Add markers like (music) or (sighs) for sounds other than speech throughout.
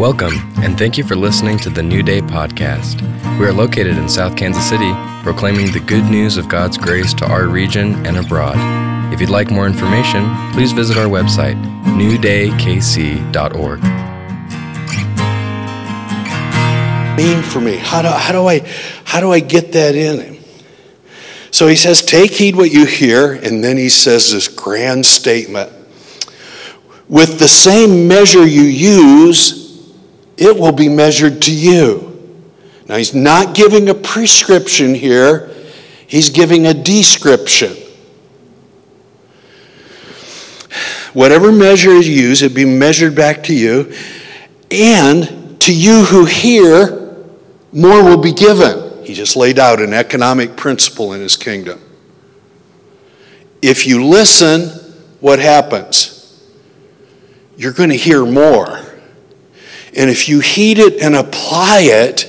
Welcome, and thank you for listening to the New Day podcast. We are located in South Kansas City, proclaiming the good news of God's grace to our region and abroad. If you'd like more information, please visit our website, newdaykc.org. mean for me? How do, how do I how do I get that in? So he says, take heed what you hear, and then he says this grand statement. With the same measure you use, it will be measured to you. Now, he's not giving a prescription here, he's giving a description. Whatever measure you use, it be measured back to you. And to you who hear, more will be given. He just laid out an economic principle in his kingdom. If you listen, what happens? You're going to hear more. And if you heed it and apply it,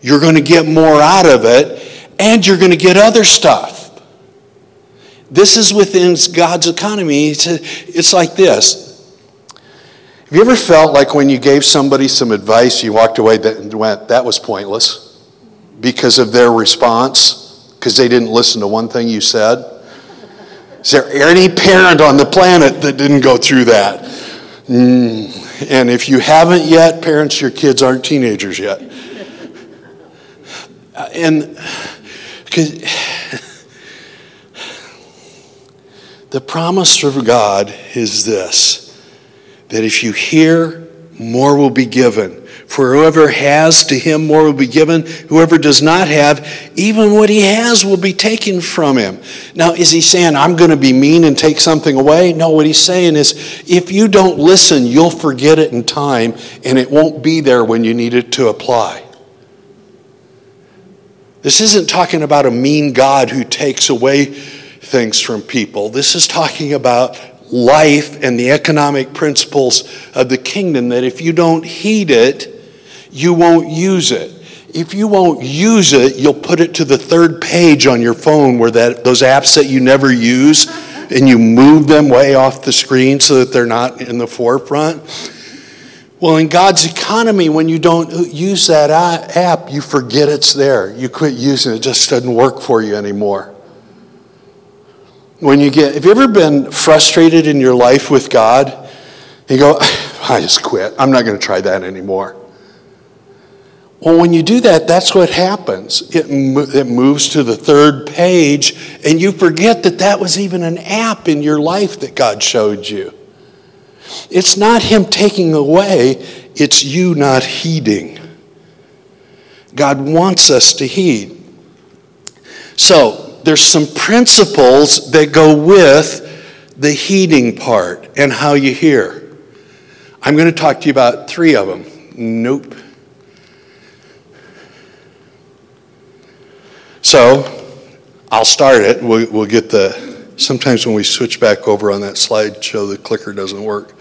you're going to get more out of it and you're going to get other stuff. This is within God's economy. It's like this. Have you ever felt like when you gave somebody some advice, you walked away and went, that was pointless because of their response, because they didn't listen to one thing you said? Is there any parent on the planet that didn't go through that? Mm. And if you haven't yet, parents, your kids aren't teenagers yet. And (sighs) the promise of God is this that if you hear, more will be given. For whoever has, to him more will be given. Whoever does not have, even what he has will be taken from him. Now, is he saying, I'm going to be mean and take something away? No, what he's saying is, if you don't listen, you'll forget it in time, and it won't be there when you need it to apply. This isn't talking about a mean God who takes away things from people. This is talking about life and the economic principles of the kingdom that if you don't heed it, you won't use it. If you won't use it, you'll put it to the third page on your phone where that, those apps that you never use and you move them way off the screen so that they're not in the forefront. Well, in God's economy, when you don't use that app, you forget it's there. You quit using it, it just doesn't work for you anymore. When you get, have you ever been frustrated in your life with God? You go, (sighs) I just quit. I'm not going to try that anymore. Well, when you do that, that's what happens. It, it moves to the third page, and you forget that that was even an app in your life that God showed you. It's not Him taking away, it's you not heeding. God wants us to heed. So, there's some principles that go with the heeding part and how you hear. I'm going to talk to you about three of them. Nope. So I'll start it. We'll, we'll, get the. Sometimes when we switch back over on that slideshow, the clicker doesn't work.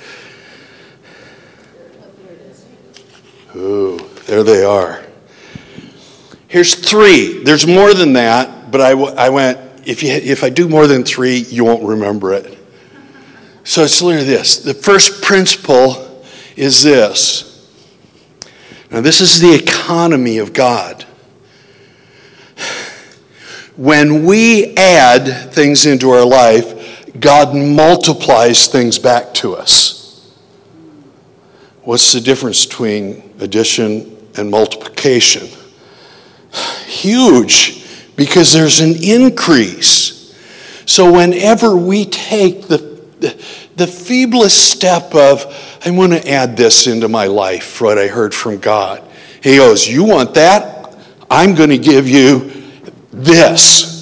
Ooh, there they are. Here's three. There's more than that, but I, I went, if, you, if I do more than three, you won't remember it. So it's literally this. The first principle is this. Now, this is the economy of God when we add things into our life, God multiplies things back to us. What's the difference between addition and multiplication? (sighs) Huge, because there's an increase. So, whenever we take the, the, the feeblest step of, I want to add this into my life, what I heard from God, He goes, You want that? I'm going to give you this.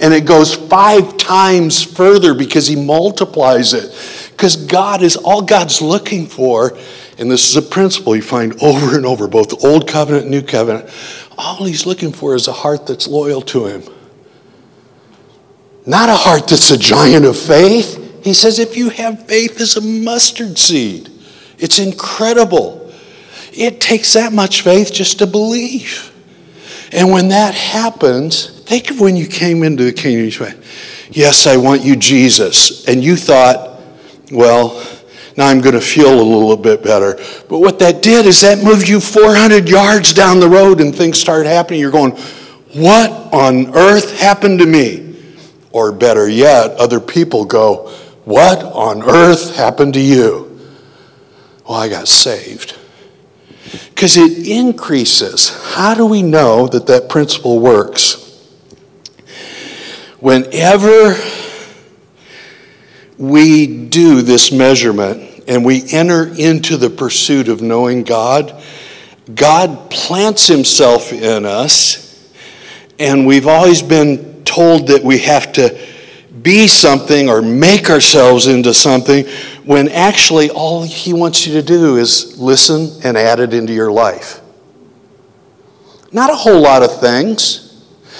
And it goes five times further because he multiplies it. Because God is all God's looking for, and this is a principle you find over and over, both the Old Covenant and New Covenant. All he's looking for is a heart that's loyal to him. Not a heart that's a giant of faith. He says, if you have faith as a mustard seed, it's incredible. It takes that much faith just to believe. And when that happens, think of when you came into the kingdom. Yes, I want you, Jesus. And you thought, well, Now I'm going to feel a little bit better. But what that did is that moved you 400 yards down the road and things start happening. You're going, What on earth happened to me? Or better yet, other people go, What on earth happened to you? Well, I got saved. Because it increases. How do we know that that principle works? Whenever we do this measurement and we enter into the pursuit of knowing God, God plants Himself in us, and we've always been told that we have to be something or make ourselves into something when actually all He wants you to do is listen and add it into your life. Not a whole lot of things.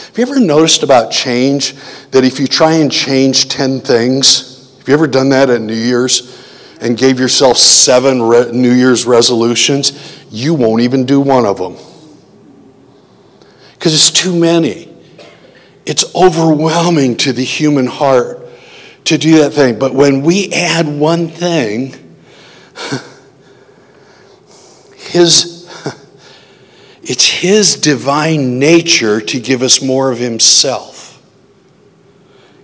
Have you ever noticed about change that if you try and change 10 things, have you ever done that at New Year's and gave yourself seven re- New Year's resolutions? You won't even do one of them because it's too many. It's overwhelming to the human heart to do that thing. But when we add one thing, (laughs) his (laughs) it's his divine nature to give us more of himself.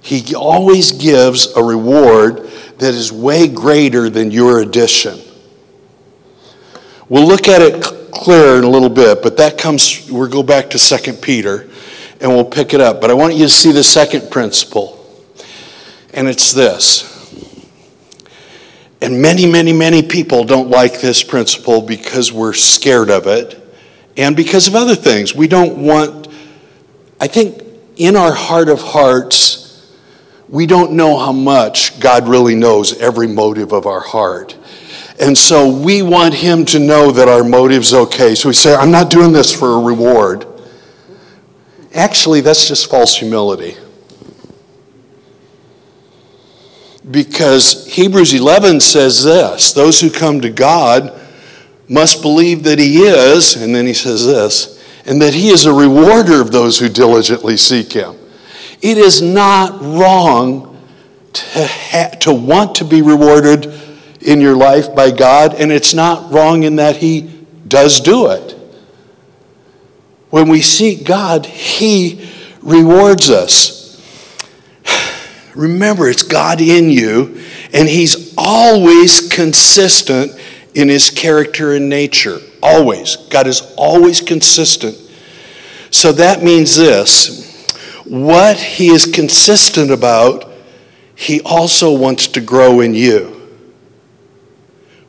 He always gives a reward that is way greater than your addition. We'll look at it clearer in a little bit, but that comes, we'll go back to 2 Peter and we'll pick it up. But I want you to see the second principle, and it's this. And many, many, many people don't like this principle because we're scared of it and because of other things. We don't want, I think in our heart of hearts, we don't know how much God really knows every motive of our heart. And so we want Him to know that our motive's okay. So we say, I'm not doing this for a reward. Actually, that's just false humility. Because Hebrews 11 says this those who come to God must believe that He is, and then He says this, and that He is a rewarder of those who diligently seek Him. It is not wrong to, ha- to want to be rewarded in your life by God, and it's not wrong in that He does do it. When we seek God, He rewards us. Remember, it's God in you, and He's always consistent in His character and nature. Always. God is always consistent. So that means this what he is consistent about, he also wants to grow in you.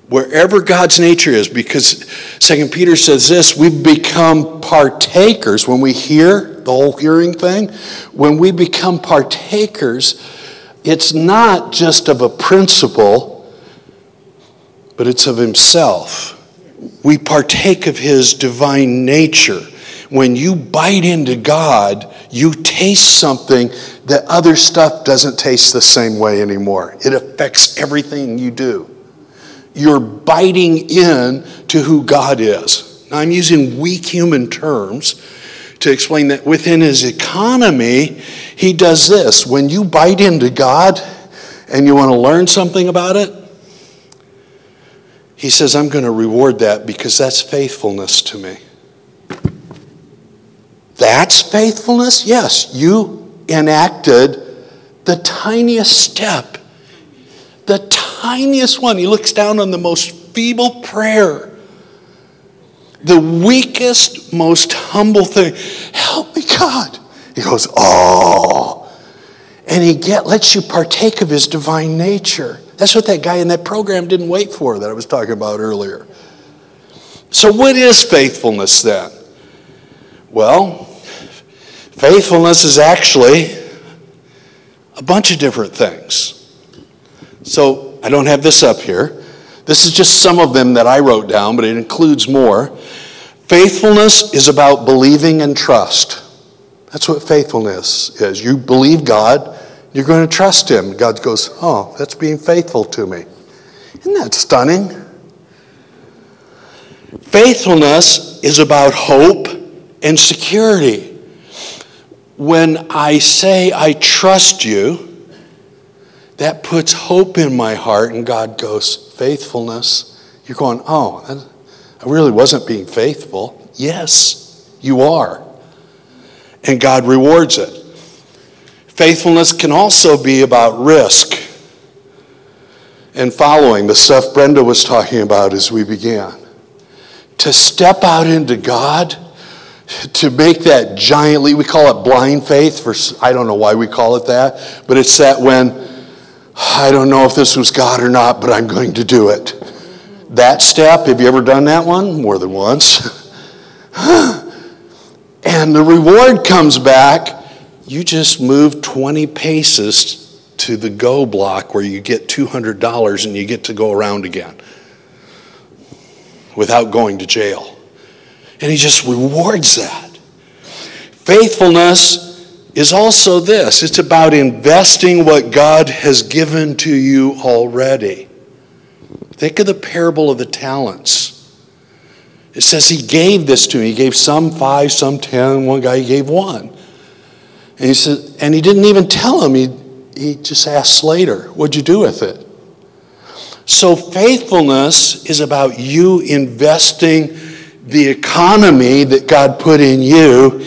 Wherever God's nature is, because Second Peter says this, we become partakers when we hear the whole hearing thing. When we become partakers, it's not just of a principle, but it's of Himself. We partake of His divine nature. When you bite into God, you taste something that other stuff doesn't taste the same way anymore. It affects everything you do. You're biting in to who God is. Now, I'm using weak human terms to explain that within his economy, he does this. When you bite into God and you want to learn something about it, he says, I'm going to reward that because that's faithfulness to me. That's faithfulness? Yes, you enacted the tiniest step, the tiniest one. He looks down on the most feeble prayer, the weakest, most humble thing. Help me, God. He goes, Oh. And he get, lets you partake of his divine nature. That's what that guy in that program didn't wait for that I was talking about earlier. So, what is faithfulness then? Well, Faithfulness is actually a bunch of different things. So I don't have this up here. This is just some of them that I wrote down, but it includes more. Faithfulness is about believing and trust. That's what faithfulness is. You believe God, you're going to trust Him. God goes, Oh, that's being faithful to me. Isn't that stunning? Faithfulness is about hope and security when I say I trust you, that puts hope in my heart, and God goes, faithfulness, you're going, oh, I really wasn't being faithful. Yes, you are. And God rewards it. Faithfulness can also be about risk and following the stuff Brenda was talking about as we began. To step out into God, to make that giant leap, we call it blind faith, for I don't know why we call it that, but it's that when I don't know if this was God or not, but I'm going to do it. That step, have you ever done that one? More than once. (laughs) and the reward comes back. You just move 20 paces to the go block where you get $200 and you get to go around again without going to jail. And he just rewards that. Faithfulness is also this it's about investing what God has given to you already. Think of the parable of the talents. It says he gave this to me. He gave some five, some ten. One guy he gave one. And he said, and he didn't even tell him. He, he just asked later, What'd you do with it? So faithfulness is about you investing the economy that God put in you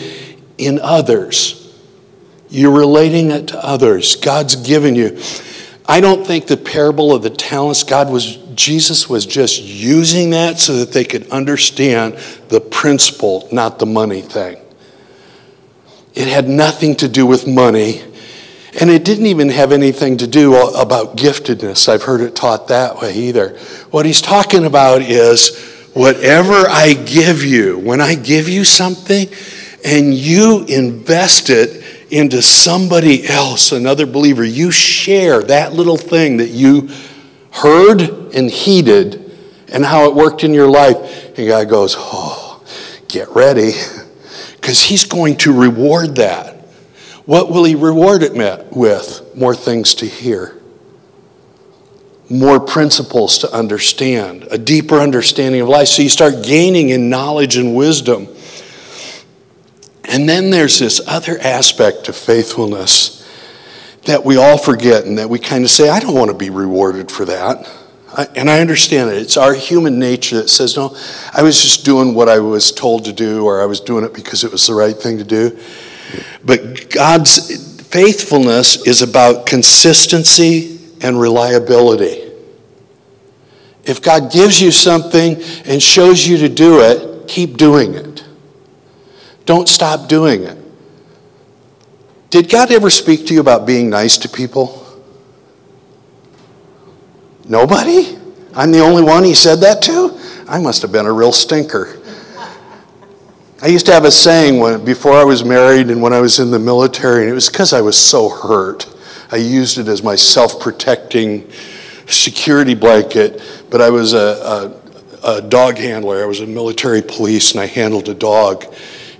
in others. You're relating it to others. God's given you. I don't think the parable of the talents, God was, Jesus was just using that so that they could understand the principle, not the money thing. It had nothing to do with money. And it didn't even have anything to do about giftedness. I've heard it taught that way either. What he's talking about is whatever I give you, when I give you something and you invest it into somebody else, another believer. You share that little thing that you heard and heeded and how it worked in your life. And God goes, Oh, get ready, (laughs) because He's going to reward that. What will He reward it with? More things to hear, more principles to understand, a deeper understanding of life. So you start gaining in knowledge and wisdom. And then there's this other aspect of faithfulness that we all forget and that we kind of say, I don't want to be rewarded for that. And I understand it. It's our human nature that says, no, I was just doing what I was told to do, or I was doing it because it was the right thing to do. But God's faithfulness is about consistency and reliability. If God gives you something and shows you to do it, keep doing it. Don't stop doing it. Did God ever speak to you about being nice to people? Nobody? I'm the only one he said that to? I must have been a real stinker. I used to have a saying when, before I was married and when I was in the military, and it was because I was so hurt. I used it as my self protecting security blanket, but I was a, a, a dog handler. I was a military police and I handled a dog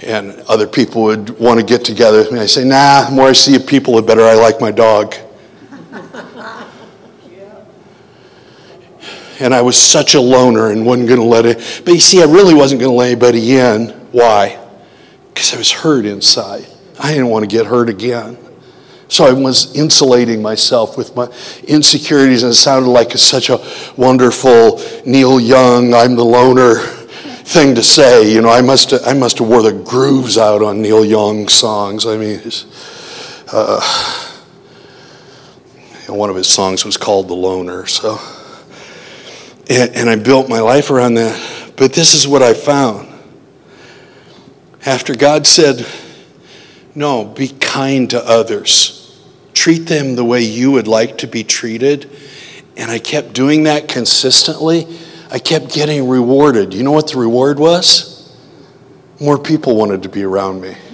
and other people would want to get together with me. I say, nah, the more I see of people, the better I like my dog. (laughs) and I was such a loner and wasn't going to let it. But you see, I really wasn't going to let anybody in. Why? Because I was hurt inside. I didn't want to get hurt again. So I was insulating myself with my insecurities, and it sounded like such a wonderful Neil Young, I'm the loner thing to say. You know, I must have, I must have wore the grooves out on Neil Young songs. I mean, uh, one of his songs was called "The Loner." So, and, and I built my life around that. But this is what I found. After God said, "No, be kind to others." Treat them the way you would like to be treated. And I kept doing that consistently I kept getting rewarded. You know what the reward was? More people wanted to be around me. (laughs)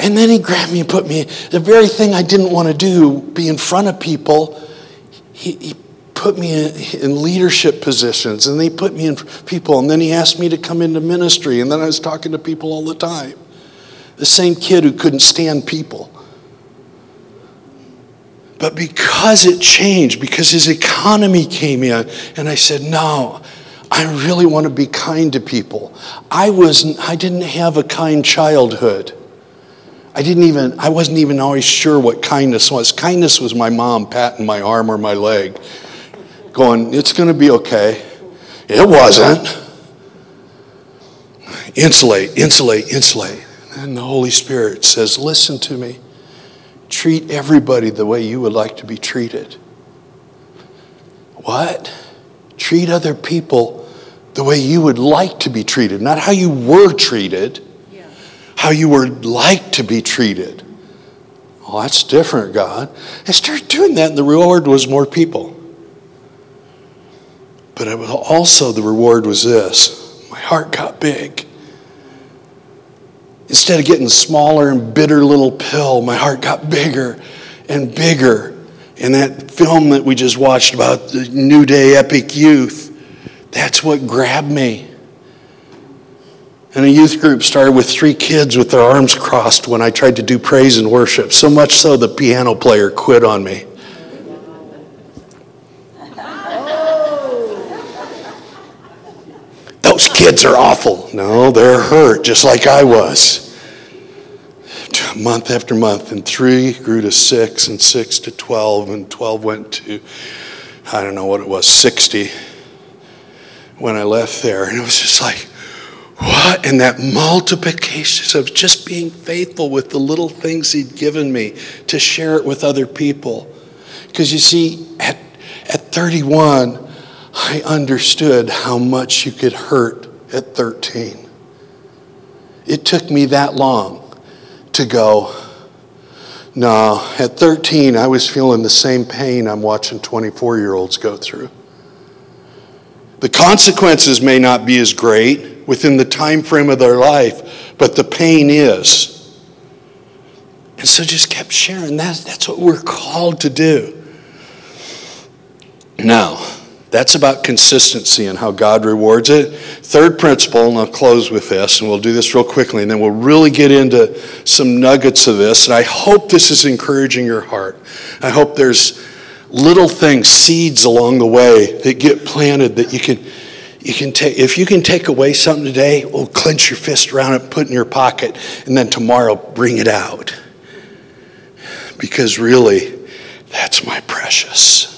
And then he grabbed me and put me, the very thing I didn't want to do, be in front of people, he, he put me in, in, leadership positions and he put me in people. And then he asked me to come into ministry. And then I was talking to people all the time. The same kid who couldn't stand people. But because it changed, because his economy came in, and I said, no, I really want to be kind to people. I was I didn't have a kind childhood. I didn't even, I wasn't even always sure what kindness was. Kindness was my mom patting my arm or my leg, going, It's going to be okay. It wasn't. Insulate, insulate, insulate. And the Holy Spirit says, Listen to me. Treat everybody the way you would like to be treated. What? Treat other people the way you would like to be treated, not how you were treated, yeah. how you would like to be treated. Oh, that's different, God. I started doing that, and the reward was more people. But it was also the reward was this my heart got big. Instead of getting smaller and bitter little pill, my heart got bigger and bigger. And that film that we just watched about the New Day Epic Youth, that's what grabbed me. And a youth group started with three kids with their arms crossed when I tried to do praise and worship, so much so the piano player quit on me. Those kids are awful. No, they're hurt, just like I was month after month, and three grew to six, and six to 12, and 12 went to, I don't know what it was, 60 when I left there. And it was just like, what? And that multiplication of just being faithful with the little things He'd given me to share it with other people. Because you see, at, at 31, I understood how much you could hurt at 13. It took me that long to go, no, at 13, I was feeling the same pain I'm watching 24 year olds go through. The consequences may not be as great within the time frame of their life, but the pain is. And so just kept sharing. That, that's what we're called to do. Now, that's about consistency and how God rewards it. Third principle, and I'll close with this, and we'll do this real quickly, and then we'll really get into some nuggets of this. And I hope this is encouraging your heart. I hope there's little things, seeds along the way that get planted that you can you can take if you can take away something today, well clench your fist around it, put it in your pocket, and then tomorrow bring it out. Because really, that's my precious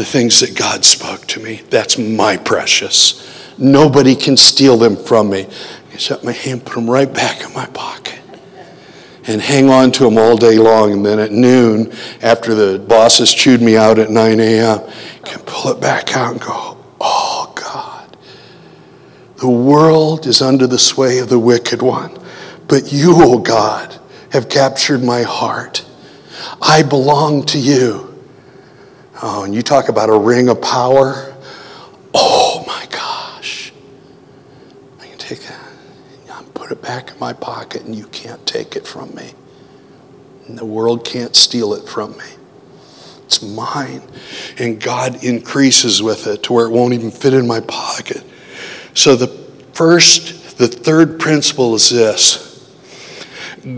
the things that God spoke to me. That's my precious. Nobody can steal them from me. Set my hand, put them right back in my pocket, and hang on to them all day long. And then at noon, after the bosses chewed me out at 9 a.m., can pull it back out and go, Oh God, the world is under the sway of the wicked one, but you, oh God, have captured my heart. I belong to you. Oh, and you talk about a ring of power. Oh my gosh. I can take that put it back in my pocket, and you can't take it from me. And the world can't steal it from me. It's mine. And God increases with it to where it won't even fit in my pocket. So the first, the third principle is this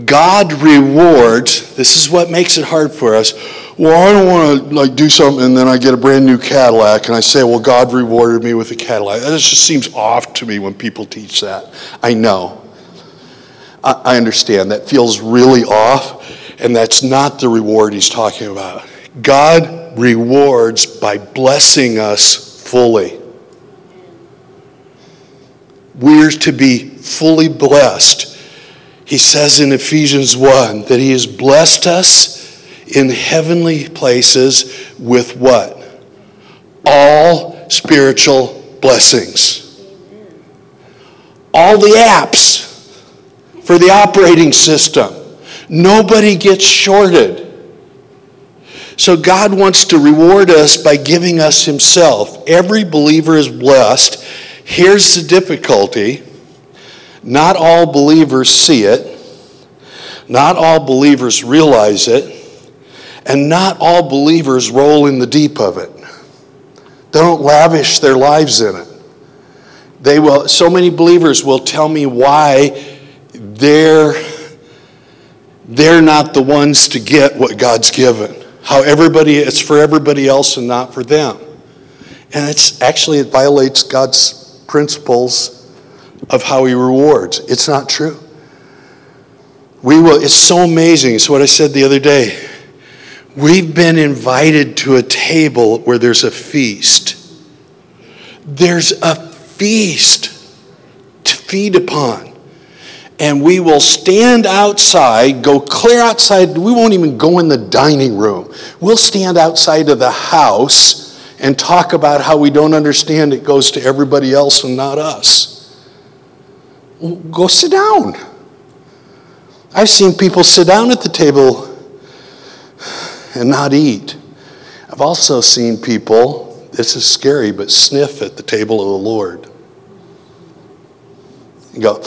God rewards, this is what makes it hard for us well, I don't want to like do something and then I get a brand new Cadillac and I say, well, God rewarded me with a Cadillac. That just seems off to me when people teach that. I know. I, I understand. That feels really off, and that's not the reward he's talking about. God rewards by blessing us fully. We're to be fully blessed. He says in Ephesians 1 that he has blessed us in heavenly places with what? All spiritual blessings. All the apps for the operating system. Nobody gets shorted. So God wants to reward us by giving us Himself. Every believer is blessed. Here's the difficulty not all believers see it, not all believers realize it. And not all believers roll in the deep of it. They don't lavish their lives in it. They will, so many believers will tell me why they're, they're not the ones to get what God's given. How everybody, it's for everybody else and not for them. And it's actually, it violates God's principles of how He rewards. It's not true. We will, it's so amazing. It's what I said the other day. We've been invited to a table where there's a feast. There's a feast to feed upon. And we will stand outside, go clear outside. We won't even go in the dining room. We'll stand outside of the house and talk about how we don't understand it goes to everybody else and not us. Go sit down. I've seen people sit down at the table and not eat. I've also seen people, this is scary, but sniff at the table of the Lord. You go,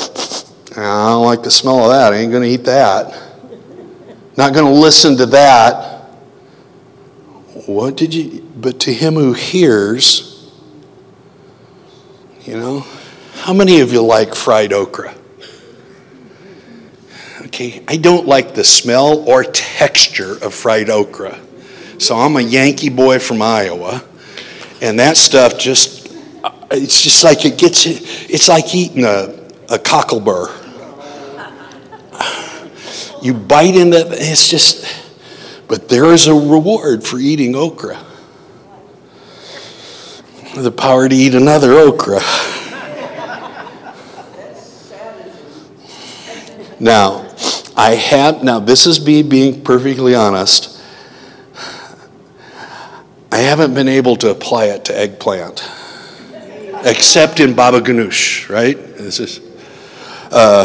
I don't like the smell of that. I ain't going to eat that. Not going to listen to that. What did you, but to him who hears, you know, how many of you like fried okra? Okay, I don't like the smell or texture of fried okra. So I'm a Yankee boy from Iowa, and that stuff just, uh, it's just like it gets, it's like eating a, a cocklebur. You bite into it, it's just, but there is a reward for eating okra. The power to eat another okra. Now, I have, now this is me being perfectly honest. I haven't been able to apply it to eggplant, except in baba ganoush, right? This is, uh,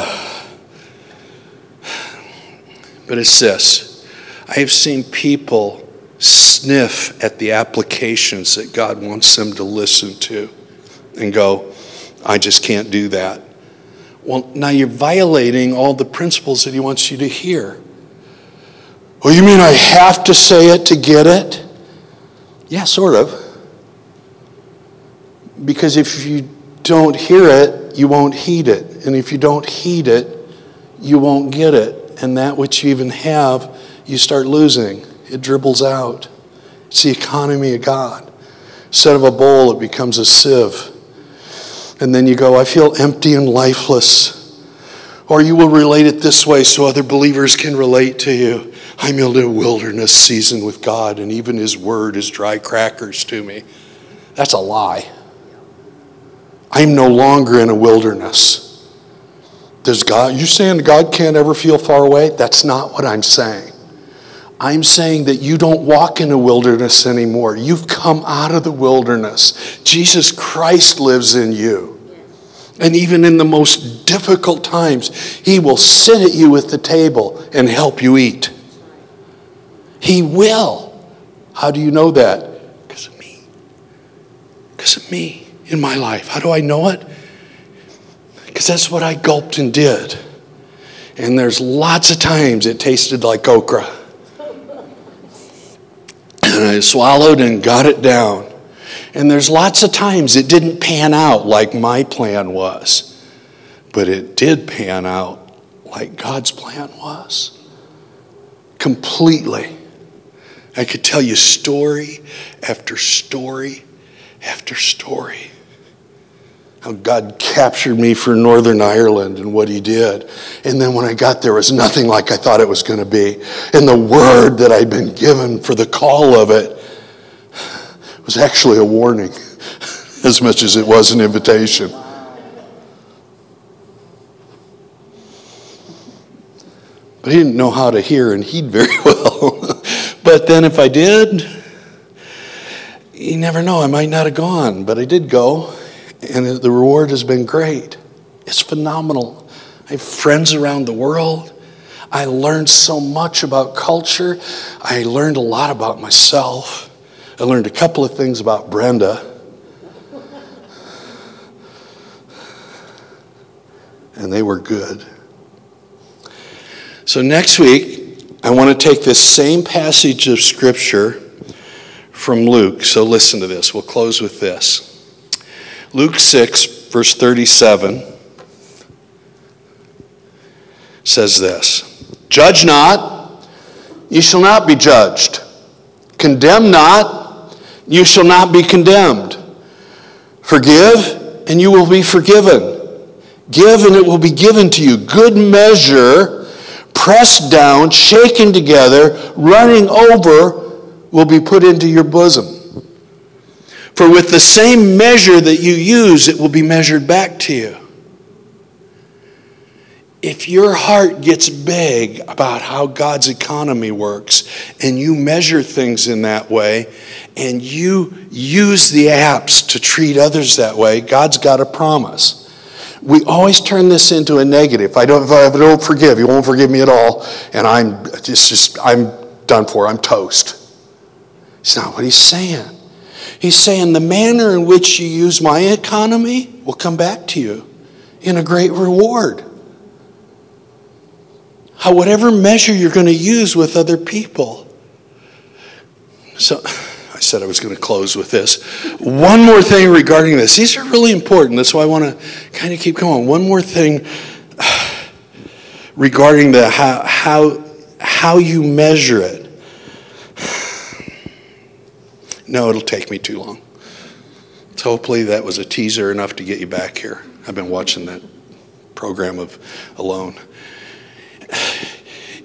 but it's this. I have seen people sniff at the applications that God wants them to listen to and go, I just can't do that. Well, now you're violating all the principles that he wants you to hear. Well, you mean I have to say it to get it? Yeah, sort of. Because if you don't hear it, you won't heed it. And if you don't heed it, you won't get it. And that which you even have, you start losing. It dribbles out. It's the economy of God. Instead of a bowl, it becomes a sieve. And then you go, I feel empty and lifeless. Or you will relate it this way so other believers can relate to you. I'm in a wilderness season with God, and even His Word is dry crackers to me. That's a lie. I'm no longer in a wilderness. Does God, you saying God can't ever feel far away? That's not what I'm saying. I'm saying that you don't walk in a wilderness anymore. You've come out of the wilderness. Jesus Christ lives in you. And even in the most difficult times, He will sit at you at the table and help you eat. He will. How do you know that? Because of me. Because of me in my life. How do I know it? Because that's what I gulped and did. And there's lots of times it tasted like okra and I swallowed and got it down. And there's lots of times it didn't pan out like my plan was, but it did pan out like God's plan was. Completely. I could tell you story after story after story how God captured me for Northern Ireland and what He did. And then when I got there, it was nothing like I thought it was going to be. And the word that I'd been given for the call of it was actually a warning (laughs) as much as it was an invitation. But he didn't know how to hear and heed very (laughs) well. but then if I did, you never know, I might not have gone, but I did go and the reward has been great. It's phenomenal. I have friends around the world. I learned so much about culture. I learned a lot about myself. I learned a couple of things about Brenda. And they were good. So next week, I want to take this same passage of Scripture from Luke. So listen to this. We'll close with this. Luke 6, verse 37 says this Judge not, you shall not be judged. Condemn not, you shall not be condemned. Forgive, and you will be forgiven. Give, and it will be given to you. Good measure, pressed down, shaken together, running over, will be put into your bosom. For with the same measure that you use, it will be measured back to you. If your heart gets big about how God's economy works and you measure things in that way and you use the apps to treat others that way, God's got a promise. We always turn this into a negative. I don't, if I don't forgive, you won't forgive me at all, and I'm it's just I'm done for. I'm toast. It's not what he's saying. He's saying the manner in which you use my economy will come back to you in a great reward. How, whatever measure you're going to use with other people. So, I said I was going to close with this. One more thing regarding this. These are really important. That's why I want to kind of keep going. One more thing (sighs) regarding the how, how, how you measure it. No, it'll take me too long. So hopefully that was a teaser enough to get you back here. I've been watching that program of Alone. (sighs)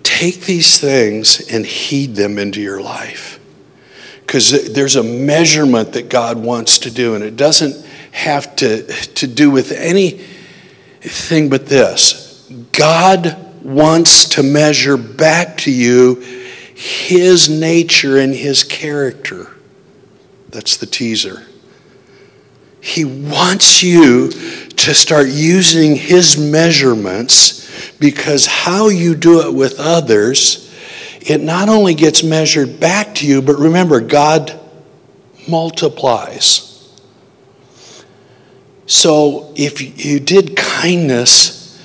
Take these things and heed them into your life. Because there's a measurement that God wants to do, and it doesn't have to, to do with anything but this. God wants to measure back to you His nature and His character. That's the teaser. He wants you to start using His measurements because how you do it with others, it not only gets measured back to you, but remember, God multiplies. So if you did kindness,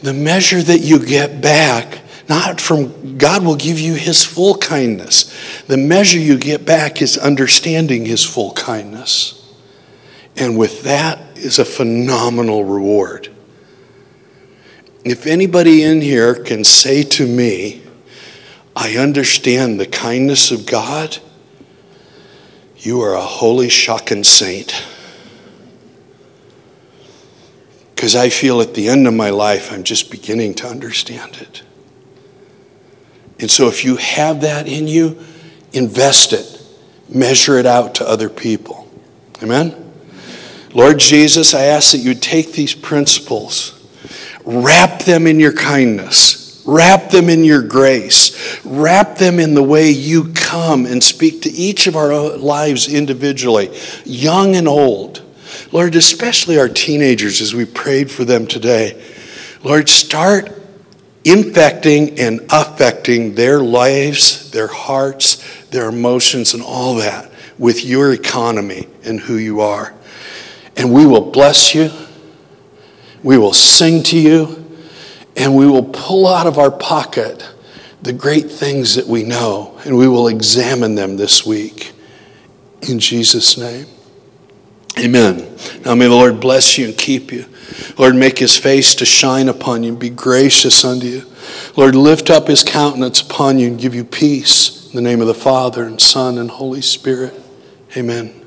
the measure that you get back not from God will give you his full kindness. The measure you get back is understanding his full kindness. And with that is a phenomenal reward. If anybody in here can say to me, I understand the kindness of God, you are a holy, shocking saint. Because I feel at the end of my life, I'm just beginning to understand it. And so if you have that in you, invest it, measure it out to other people. Amen? Lord Jesus, I ask that you take these principles, wrap them in your kindness, wrap them in your grace, wrap them in the way you come and speak to each of our lives individually, young and old. Lord, especially our teenagers as we prayed for them today. Lord, start infecting and affecting their lives, their hearts, their emotions, and all that with your economy and who you are. And we will bless you, we will sing to you, and we will pull out of our pocket the great things that we know, and we will examine them this week. In Jesus' name. Amen. Now may the Lord bless you and keep you. Lord, make his face to shine upon you and be gracious unto you. Lord, lift up his countenance upon you and give you peace. In the name of the Father and Son and Holy Spirit. Amen.